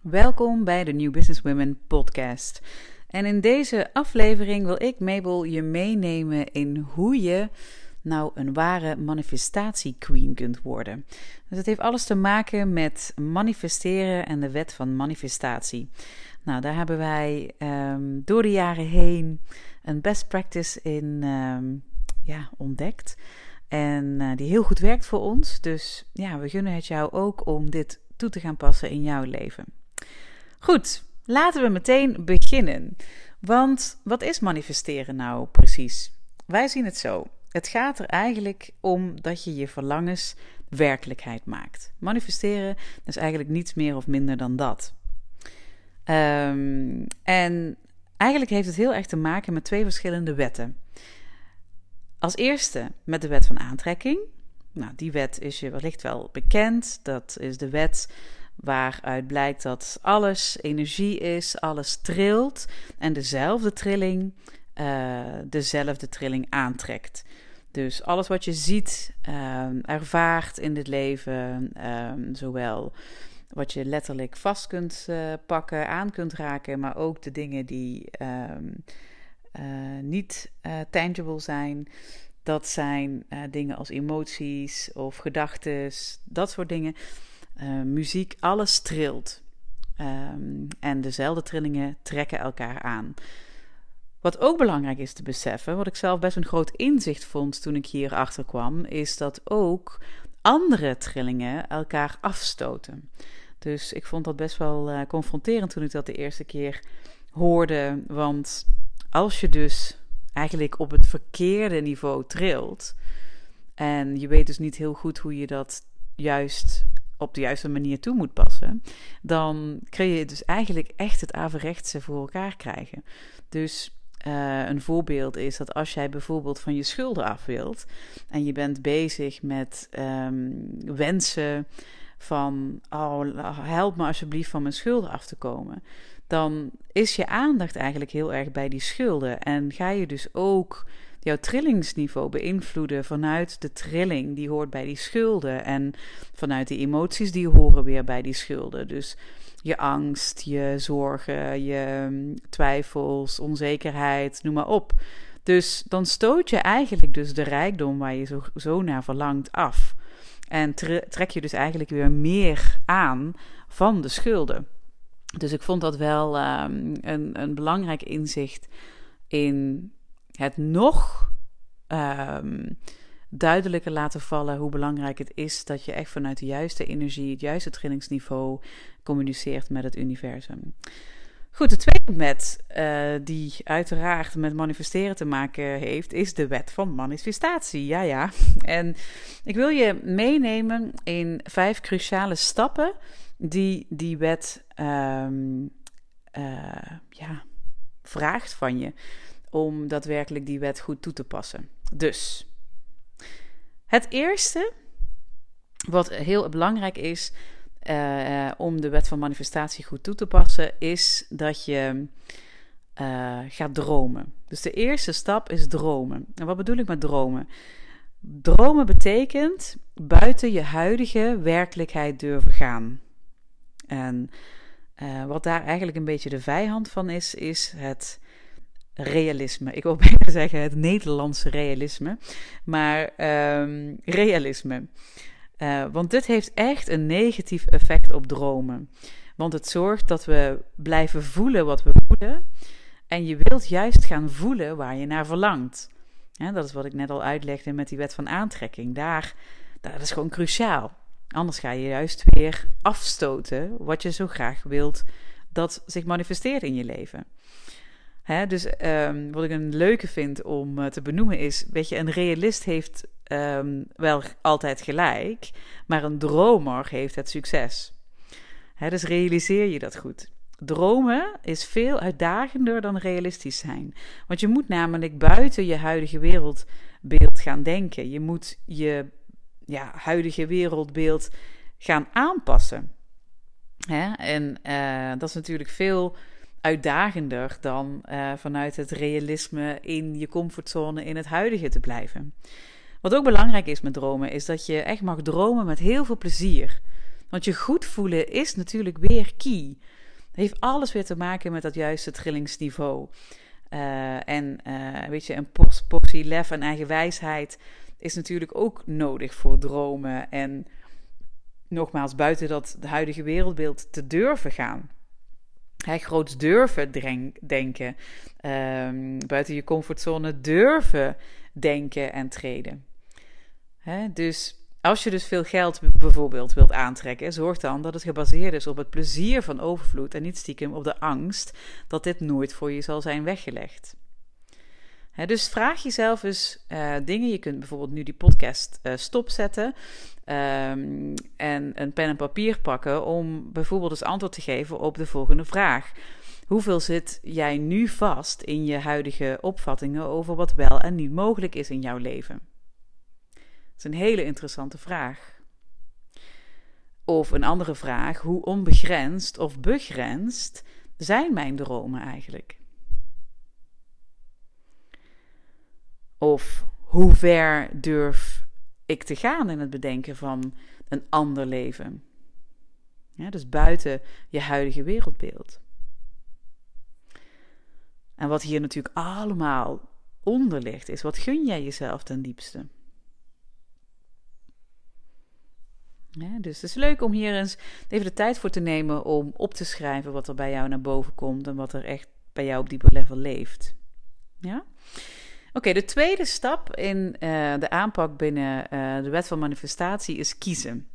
Welkom bij de New Business Women podcast. En in deze aflevering wil ik, Mabel, je meenemen in hoe je nou een ware manifestatie-queen kunt worden. Dus het heeft alles te maken met manifesteren en de wet van manifestatie. Nou, daar hebben wij um, door de jaren heen een best practice in um, ja, ontdekt. En uh, die heel goed werkt voor ons. Dus ja, we gunnen het jou ook om dit toe te gaan passen in jouw leven. Goed, laten we meteen beginnen. Want wat is manifesteren nou precies? Wij zien het zo. Het gaat er eigenlijk om dat je je verlangens werkelijkheid maakt. Manifesteren is eigenlijk niets meer of minder dan dat. Um, en eigenlijk heeft het heel erg te maken met twee verschillende wetten. Als eerste met de wet van aantrekking. Nou, die wet is je wellicht wel bekend. Dat is de wet waaruit blijkt dat alles energie is, alles trilt en dezelfde trilling uh, dezelfde trilling aantrekt. Dus alles wat je ziet, uh, ervaart in dit leven, uh, zowel wat je letterlijk vast kunt uh, pakken, aan kunt raken, maar ook de dingen die ehm, niet tangible zijn. Dat zijn dingen als emoties of gedachten, dat soort dingen. Uh, muziek, alles trilt. Um, en dezelfde trillingen trekken elkaar aan. Wat ook belangrijk is te beseffen, wat ik zelf best een groot inzicht vond toen ik hier achter kwam, is dat ook andere trillingen elkaar afstoten. Dus ik vond dat best wel uh, confronterend toen ik dat de eerste keer hoorde. Want als je dus eigenlijk op het verkeerde niveau trilt. En je weet dus niet heel goed hoe je dat juist op de juiste manier toe moet passen, dan kun je dus eigenlijk echt het averechtse voor elkaar krijgen. Dus uh, een voorbeeld is dat als jij bijvoorbeeld van je schulden af wilt en je bent bezig met um, wensen van, oh, help me alsjeblieft van mijn schulden af te komen, dan is je aandacht eigenlijk heel erg bij die schulden en ga je dus ook jouw trillingsniveau beïnvloeden vanuit de trilling die hoort bij die schulden en vanuit die emoties die horen weer bij die schulden. Dus je angst, je zorgen, je mm, twijfels, onzekerheid, noem maar op. Dus dan stoot je eigenlijk dus de rijkdom waar je zo, zo naar verlangt af. En trek je dus eigenlijk weer meer aan van de schulden. Dus ik vond dat wel um, een, een belangrijk inzicht in het nog um, duidelijker laten vallen hoe belangrijk het is dat je echt vanuit de juiste energie, het juiste trainingsniveau communiceert met het universum. Goed, de tweede wet uh, die uiteraard met manifesteren te maken heeft, is de wet van manifestatie. Ja, ja. En ik wil je meenemen in vijf cruciale stappen die die wet um, uh, ja, vraagt van je om daadwerkelijk die wet goed toe te passen. Dus het eerste, wat heel belangrijk is uh, om de wet van manifestatie goed toe te passen, is dat je uh, gaat dromen. Dus de eerste stap is dromen. En wat bedoel ik met dromen? Dromen betekent buiten je huidige werkelijkheid durven gaan. En uh, wat daar eigenlijk een beetje de vijand van is, is het realisme. Ik wil bijna zeggen het Nederlandse realisme, maar um, realisme. Uh, want dit heeft echt een negatief effect op dromen. Want het zorgt dat we blijven voelen wat we voelen. En je wilt juist gaan voelen waar je naar verlangt. Dat is wat ik net al uitlegde met die wet van aantrekking. Daar, dat is gewoon cruciaal. Anders ga je juist weer afstoten wat je zo graag wilt dat zich manifesteert in je leven. Hè, dus um, wat ik een leuke vind om uh, te benoemen is, weet je, een realist heeft um, wel altijd gelijk, maar een dromer heeft het succes. Hè, dus realiseer je dat goed. Dromen is veel uitdagender dan realistisch zijn. Want je moet namelijk buiten je huidige wereldbeeld gaan denken. Je moet je ja, huidige wereldbeeld gaan aanpassen. Hè? En uh, dat is natuurlijk veel uitdagender dan uh, vanuit het realisme in je comfortzone in het huidige te blijven. Wat ook belangrijk is met dromen, is dat je echt mag dromen met heel veel plezier. Want je goed voelen is natuurlijk weer key. Het heeft alles weer te maken met dat juiste trillingsniveau. Uh, en uh, weet je, een portie lef en eigen wijsheid is natuurlijk ook nodig voor dromen. En nogmaals, buiten dat huidige wereldbeeld te durven gaan. Hij groots durven denken. Um, buiten je comfortzone durven denken en treden. Hè? Dus als je dus veel geld bijvoorbeeld wilt aantrekken, zorg dan dat het gebaseerd is op het plezier van overvloed en niet stiekem op de angst dat dit nooit voor je zal zijn weggelegd. Dus vraag jezelf eens uh, dingen. Je kunt bijvoorbeeld nu die podcast uh, stopzetten um, en een pen en papier pakken om bijvoorbeeld eens antwoord te geven op de volgende vraag. Hoeveel zit jij nu vast in je huidige opvattingen over wat wel en niet mogelijk is in jouw leven? is een hele interessante vraag. Of een andere vraag: hoe onbegrensd of begrensd zijn mijn dromen eigenlijk? Of hoe ver durf ik te gaan in het bedenken van een ander leven? Dus buiten je huidige wereldbeeld. En wat hier natuurlijk allemaal onder ligt, is wat gun jij jezelf ten diepste? Dus het is leuk om hier eens even de tijd voor te nemen om op te schrijven wat er bij jou naar boven komt en wat er echt bij jou op dieper level leeft. Ja? Oké, de tweede stap in uh, de aanpak binnen uh, de wet van manifestatie is kiezen.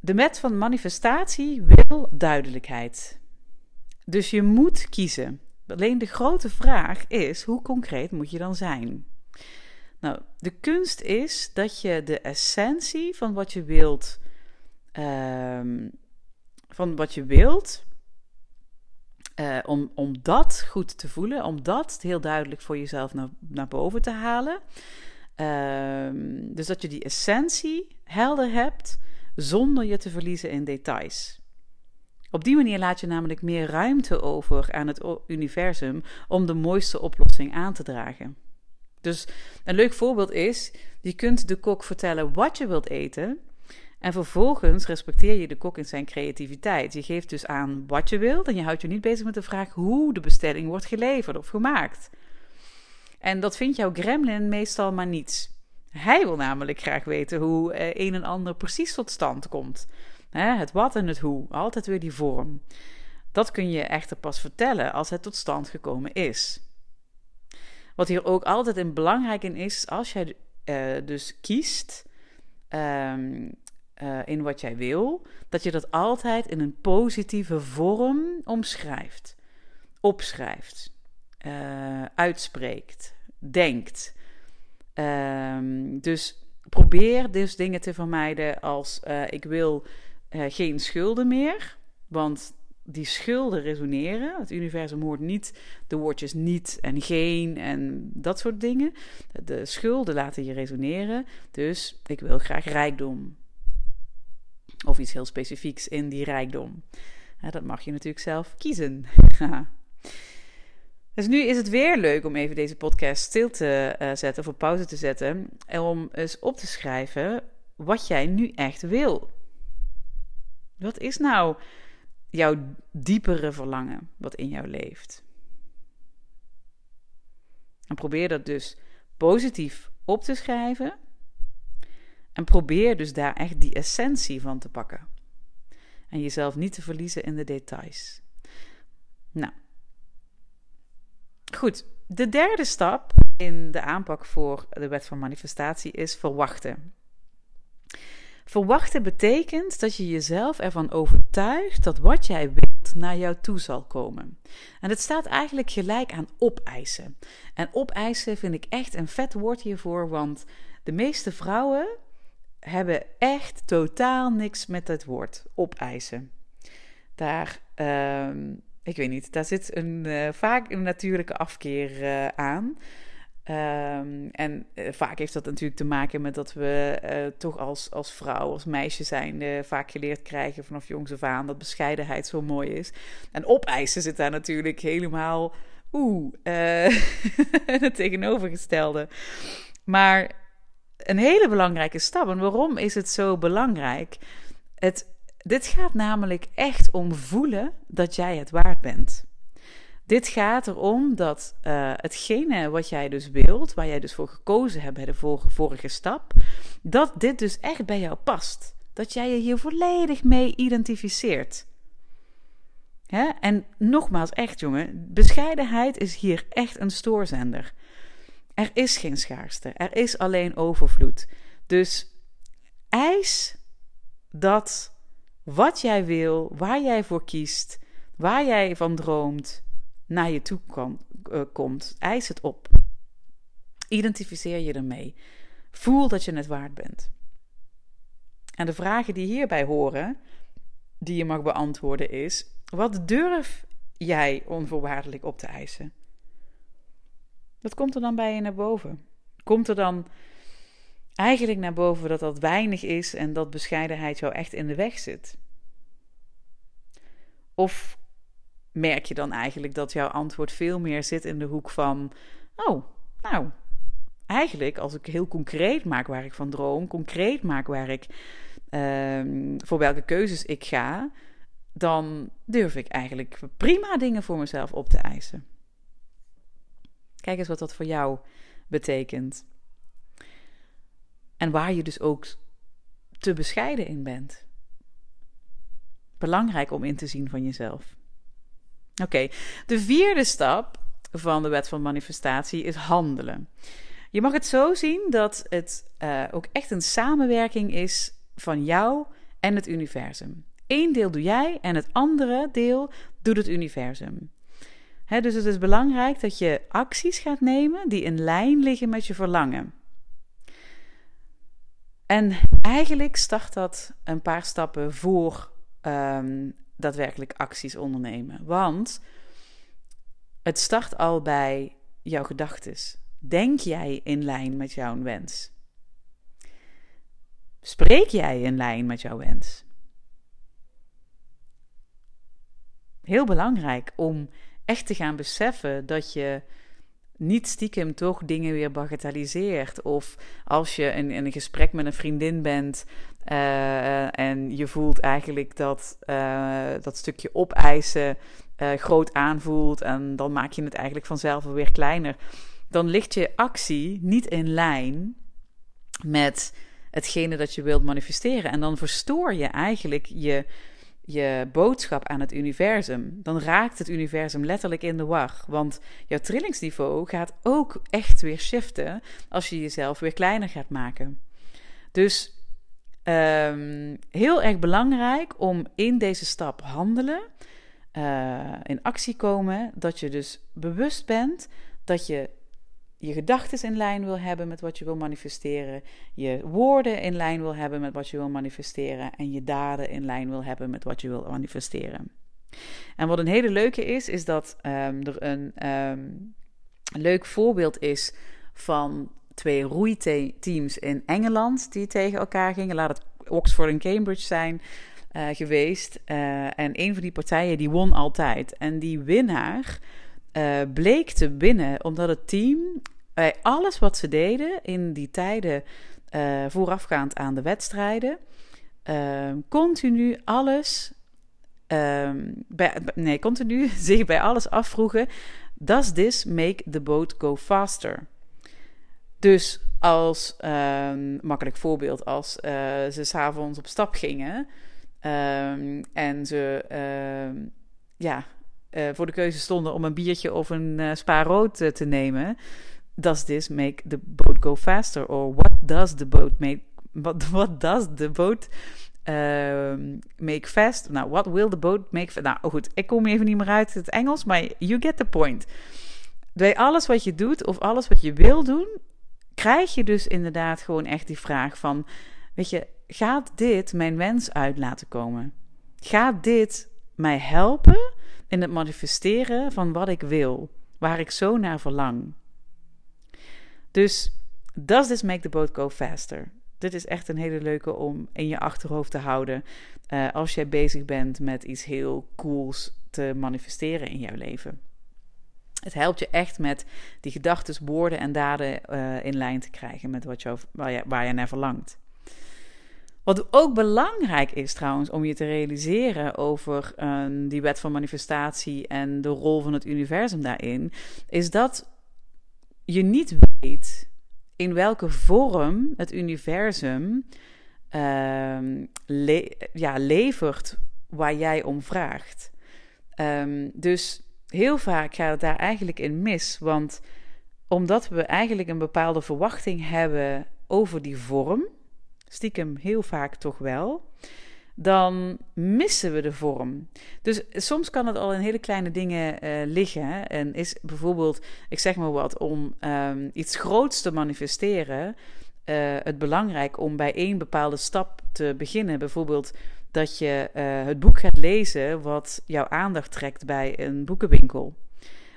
De wet van manifestatie wil duidelijkheid. Dus je moet kiezen. Alleen de grote vraag is: hoe concreet moet je dan zijn? Nou, de kunst is dat je de essentie van wat je wilt, uh, van wat je wilt, uh, om, om dat goed te voelen, om dat heel duidelijk voor jezelf naar, naar boven te halen. Uh, dus dat je die essentie helder hebt, zonder je te verliezen in details. Op die manier laat je namelijk meer ruimte over aan het universum om de mooiste oplossing aan te dragen. Dus een leuk voorbeeld is: je kunt de kok vertellen wat je wilt eten. En vervolgens respecteer je de kok in zijn creativiteit. Je geeft dus aan wat je wilt en je houdt je niet bezig met de vraag hoe de bestelling wordt geleverd of gemaakt. En dat vindt jouw gremlin meestal maar niets. Hij wil namelijk graag weten hoe eh, een en ander precies tot stand komt. Het wat en het hoe, altijd weer die vorm. Dat kun je echter pas vertellen als het tot stand gekomen is. Wat hier ook altijd een belangrijk in is, als jij uh, dus kiest um, uh, in wat jij wil, dat je dat altijd in een positieve vorm omschrijft, opschrijft, uh, uitspreekt, denkt. Um, dus probeer dus dingen te vermijden als ik wil geen schulden meer, want die schulden resoneren. Het universum hoort niet de woordjes niet en geen en dat soort dingen. De schulden laten je resoneren. Dus ik wil graag rijkdom. Of iets heel specifieks in die rijkdom. dat mag je natuurlijk zelf kiezen. dus nu is het weer leuk om even deze podcast stil te uh, zetten of op pauze te zetten. En om eens op te schrijven wat jij nu echt wil. Wat is nou jouw diepere verlangen wat in jou leeft. En probeer dat dus positief op te schrijven. En probeer dus daar echt die essentie van te pakken. En jezelf niet te verliezen in de details. Nou, goed. De derde stap in de aanpak voor de wet van manifestatie is verwachten. Verwachten betekent dat je jezelf ervan overtuigt dat wat jij wilt naar jou toe zal komen. En het staat eigenlijk gelijk aan opeisen. En opeisen vind ik echt een vet woord hiervoor, want de meeste vrouwen hebben echt totaal niks met het woord opeisen. Daar, uh, ik weet niet, daar zit een, uh, vaak een natuurlijke afkeer uh, aan. Um, en uh, vaak heeft dat natuurlijk te maken met dat we toch als, als vrouw, als meisje zijn, vaak geleerd krijgen vanaf jongs af aan dat bescheidenheid zo mooi is. En opeisen zit daar natuurlijk helemaal, oeh, het tegenovergestelde. Maar een hele belangrijke stap. En waarom is het zo belangrijk? Het, dit gaat namelijk echt om voelen dat jij het waard bent. Dit gaat erom dat uh, hetgene wat jij dus wilt, waar jij dus voor gekozen hebt bij de vorige stap, dat dit dus echt bij jou past. Dat jij je hier volledig mee identificeert. Hè? En nogmaals, echt jongen, bescheidenheid is hier echt een stoorzender. Er is geen schaarste, er is alleen overvloed. Dus eis dat wat jij wil, waar jij voor kiest, waar jij van droomt, naar je toe uh, komt. Eis het op. Identificeer je ermee. Voel dat je het waard bent. En de vragen die hierbij horen, die je mag beantwoorden, is: wat durf jij onvoorwaardelijk op te eisen? Wat komt er dan bij je naar boven? Komt er dan eigenlijk naar boven dat dat weinig is en dat bescheidenheid jou echt in de weg zit? Of merk je dan eigenlijk dat jouw antwoord veel meer zit in de hoek van: Oh, nou, eigenlijk als ik heel concreet maak waar ik van droom, concreet maak waar ik uh, voor welke keuzes ik ga, dan durf ik eigenlijk prima dingen voor mezelf op te eisen. Kijk eens wat dat voor jou betekent. En waar je dus ook te bescheiden in bent. Belangrijk om in te zien van jezelf. Oké, de vierde stap van de wet van manifestatie is handelen. Je mag het zo zien dat het uh, ook echt een samenwerking is van jou en het universum. Eén deel doe jij en het andere deel doet het universum. Dus het is belangrijk dat je acties gaat nemen die in lijn liggen met je verlangen. En eigenlijk start dat een paar stappen voor um, daadwerkelijk acties ondernemen. Want het start al bij jouw gedachten. Denk jij in lijn met jouw wens? Spreek jij in lijn met jouw wens? Heel belangrijk om echt te gaan beseffen dat je niet stiekem toch dingen weer bagatelliseert. Of als je in, een gesprek met een vriendin bent uh, en je voelt eigenlijk dat uh, dat stukje opeisen uh, groot aanvoelt en dan maak je het eigenlijk vanzelf weer kleiner. Dan ligt je actie niet in lijn met hetgene dat je wilt manifesteren. En dan verstoor je eigenlijk je, je boodschap aan het universum. Dan raakt het universum letterlijk in de war. Want jouw trillingsniveau gaat ook echt weer shiften als je jezelf weer kleiner gaat maken. Dus um, heel erg belangrijk om in deze stap handelen, uh, in actie komen, dat je dus bewust bent dat je je gedachten in lijn wil hebben met wat je wil manifesteren, je woorden in lijn wil hebben met wat je wil manifesteren en je daden in lijn wil hebben met wat je wil manifesteren. En wat een hele leuke is, is dat um, er een um, leuk voorbeeld is van twee roeiteams in Engeland die tegen elkaar gingen. Laat het Oxford en Cambridge zijn uh, geweest. Uh, en een van die partijen die won altijd. En die winnaar uh, bleek te winnen omdat het team bij alles wat ze deden in die tijden voorafgaand aan de wedstrijden, continu alles. bij, nee, continu zich bij alles afvroegen: Does this make the boat go faster? Dus als um, makkelijk voorbeeld, als ze s'avonds op stap gingen en ze ja, uh, voor de keuze stonden om een biertje of een uh, spa rood te nemen. Does this make the boat go faster? Or what does the boat make? What, does the boat ehm, make fast? Nou, what will the boat make? Nou goed, ik kom even niet meer uit het Engels, maar you get the point. Bij alles wat je doet of alles wat je wil doen, krijg je dus inderdaad gewoon echt die vraag van, weet je, gaat dit mijn wens uit laten komen? Gaat dit mij helpen in het manifesteren van wat ik wil, waar ik zo naar verlang? Dus, does this make the boat go faster? Dit is echt een hele leuke om in je achterhoofd te houden uh, als jij bezig bent met iets heel cools te manifesteren in jouw leven. Het helpt je echt met die gedachten, woorden en daden uh, in lijn te krijgen met wat je, waar je naar verlangt. Wat ook belangrijk is trouwens om je te realiseren over uh, die wet van manifestatie en de rol van het universum daarin, is dat je niet weet in welke vorm het universum uh, ja, levert waar jij om vraagt. Um, dus heel vaak gaat het daar eigenlijk in mis, want omdat we eigenlijk een bepaalde verwachting hebben over die vorm, stiekem heel vaak toch wel, dan missen we de vorm. Dus soms kan het al in hele kleine dingen uh, liggen. En is bijvoorbeeld, ik zeg maar wat, om um, iets groots te manifesteren, uh, het belangrijk om bij één bepaalde stap te beginnen. Bijvoorbeeld dat je uh, het boek gaat lezen wat jouw aandacht trekt bij een boekenwinkel.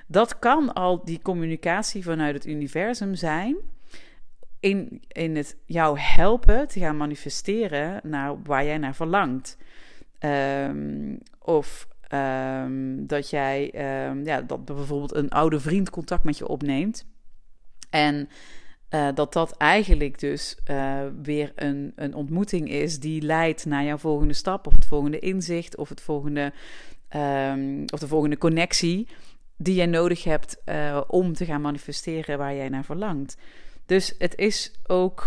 Dat kan al die communicatie vanuit het universum zijn in, het jou helpen te gaan manifesteren naar waar jij naar verlangt. Um, of um, dat jij, um, ja, dat bijvoorbeeld een oude vriend contact met je opneemt. En uh, dat dat eigenlijk dus uh, weer een, een ontmoeting is die leidt naar jouw volgende stap, of het volgende inzicht, of het volgende, of de volgende connectie die jij nodig hebt uh, om te gaan manifesteren waar jij naar verlangt. Dus het is ook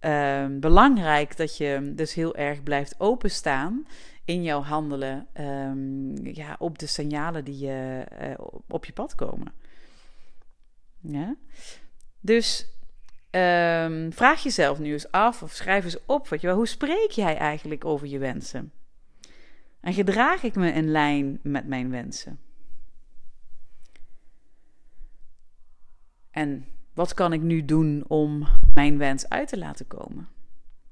uh, belangrijk dat je dus heel erg blijft openstaan in jouw handelen um, ja, op de signalen die je, uh, op je pad komen. Ja? Dus um, vraag jezelf nu eens af of schrijf eens op. Weet je wel, hoe spreek jij eigenlijk over je wensen? En gedraag ik me in lijn met mijn wensen? En wat kan ik nu doen om mijn wens uit te laten komen?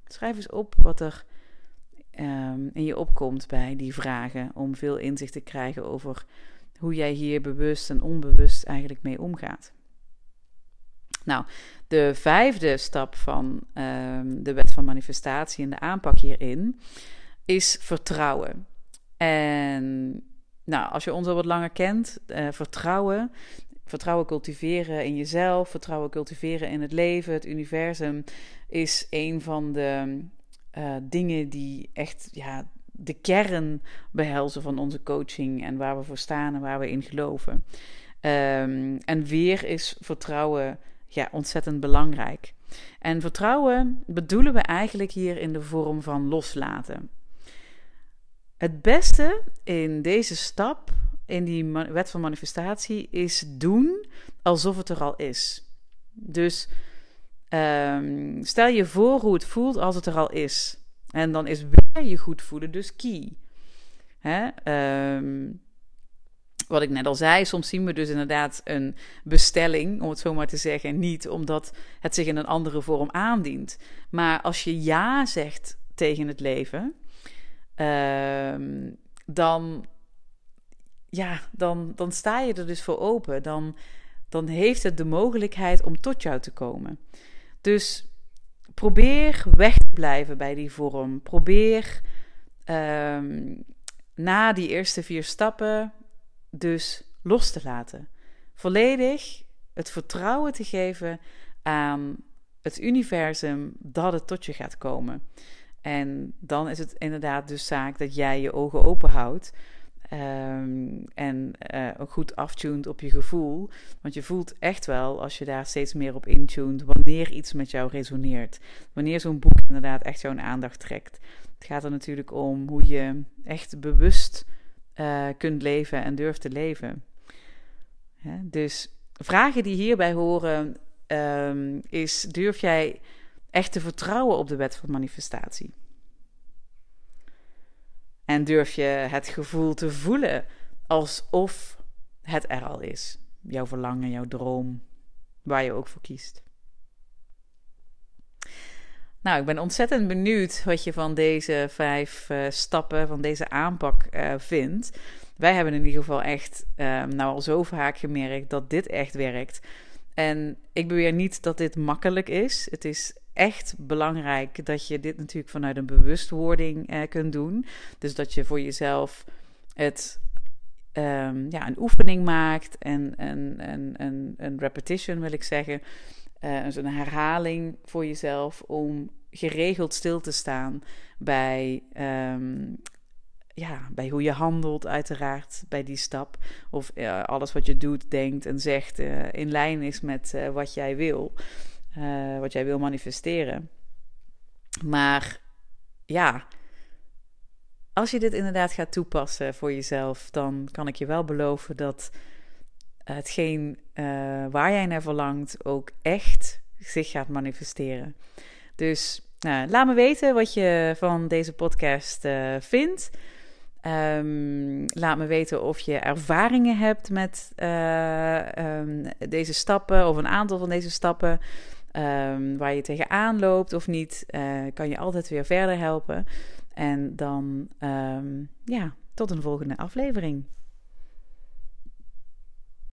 Schrijf eens op wat er um, in je opkomt bij die vragen, om veel inzicht te krijgen over hoe jij hier bewust en onbewust eigenlijk mee omgaat. Nou, de vijfde stap van um, de wet van manifestatie en de aanpak hierin is vertrouwen. En nou, als je ons al wat langer kent, uh, vertrouwen vertrouwen cultiveren in jezelf, vertrouwen cultiveren in het leven, het universum, is een van de uh, dingen die echt ja, de kern behelzen van onze coaching en waar we voor staan en waar we in geloven. Um, en weer is vertrouwen ja, ontzettend belangrijk. En vertrouwen bedoelen we eigenlijk hier in de vorm van loslaten. Het beste in deze stap in die wet van manifestatie is doen alsof het er al is. Dus um, stel je voor hoe het voelt als het er al is. En dan is weer je goed voelen dus key. Hè? Um, wat ik net al zei, soms zien we dus inderdaad een bestelling, om het zo maar te zeggen, niet omdat het zich in een andere vorm aandient. Maar als je ja zegt tegen het leven, um, dan ja, dan, dan sta je er dus voor open. Dan, dan heeft het de mogelijkheid om tot jou te komen. Dus probeer weg te blijven bij die vorm. Probeer um, na die eerste vier stappen dus los te laten. Volledig het vertrouwen te geven aan het universum dat het tot je gaat komen. En dan is het inderdaad dus zaak dat jij je ogen open houdt Um, en uh, ook goed aftuned op je gevoel. Want je voelt echt wel, als je daar steeds meer op intuned, wanneer iets met jou resoneert. Wanneer zo'n boek inderdaad echt jouw aandacht trekt. Het gaat er natuurlijk om hoe je echt bewust uh, kunt leven en durft te leven. dus vragen die hierbij horen, um, is: durf jij echt te vertrouwen op de wet van manifestatie? En durf je het gevoel te voelen alsof het er al is. Jouw verlangen, jouw droom, waar je ook voor kiest. Nou, ik ben ontzettend benieuwd wat je van deze vijf uh, stappen, van deze aanpak uh, vindt. Wij hebben in ieder geval echt, uh, nou al zo vaak gemerkt dat dit echt werkt. En ik beweer niet dat dit makkelijk is. Het is echt belangrijk dat je dit natuurlijk vanuit een bewustwording eh, kunt doen. Dus dat je voor jezelf het um, ja, een oefening maakt en een, een, een, een repetition wil ik zeggen. Uh, dus een herhaling voor jezelf om geregeld stil te staan bij, ehm, ja, bij hoe je handelt, uiteraard, bij die stap. Of uh, alles wat je doet, denkt en zegt uh, in lijn is met uh, wat jij wil, wat jij wil manifesteren. Maar ja, als je dit inderdaad gaat toepassen voor jezelf, dan kan ik je wel beloven dat hetgeen waar jij naar verlangt ook echt zich gaat manifesteren. Dus nou, laat me weten wat je van deze podcast vindt. Um, laat me weten of je ervaringen hebt met uh, um, deze stappen of een aantal van deze stappen. Um, waar je tegenaan loopt of niet, uh, kan je altijd weer verder helpen. En dan, ja, tot een volgende aflevering.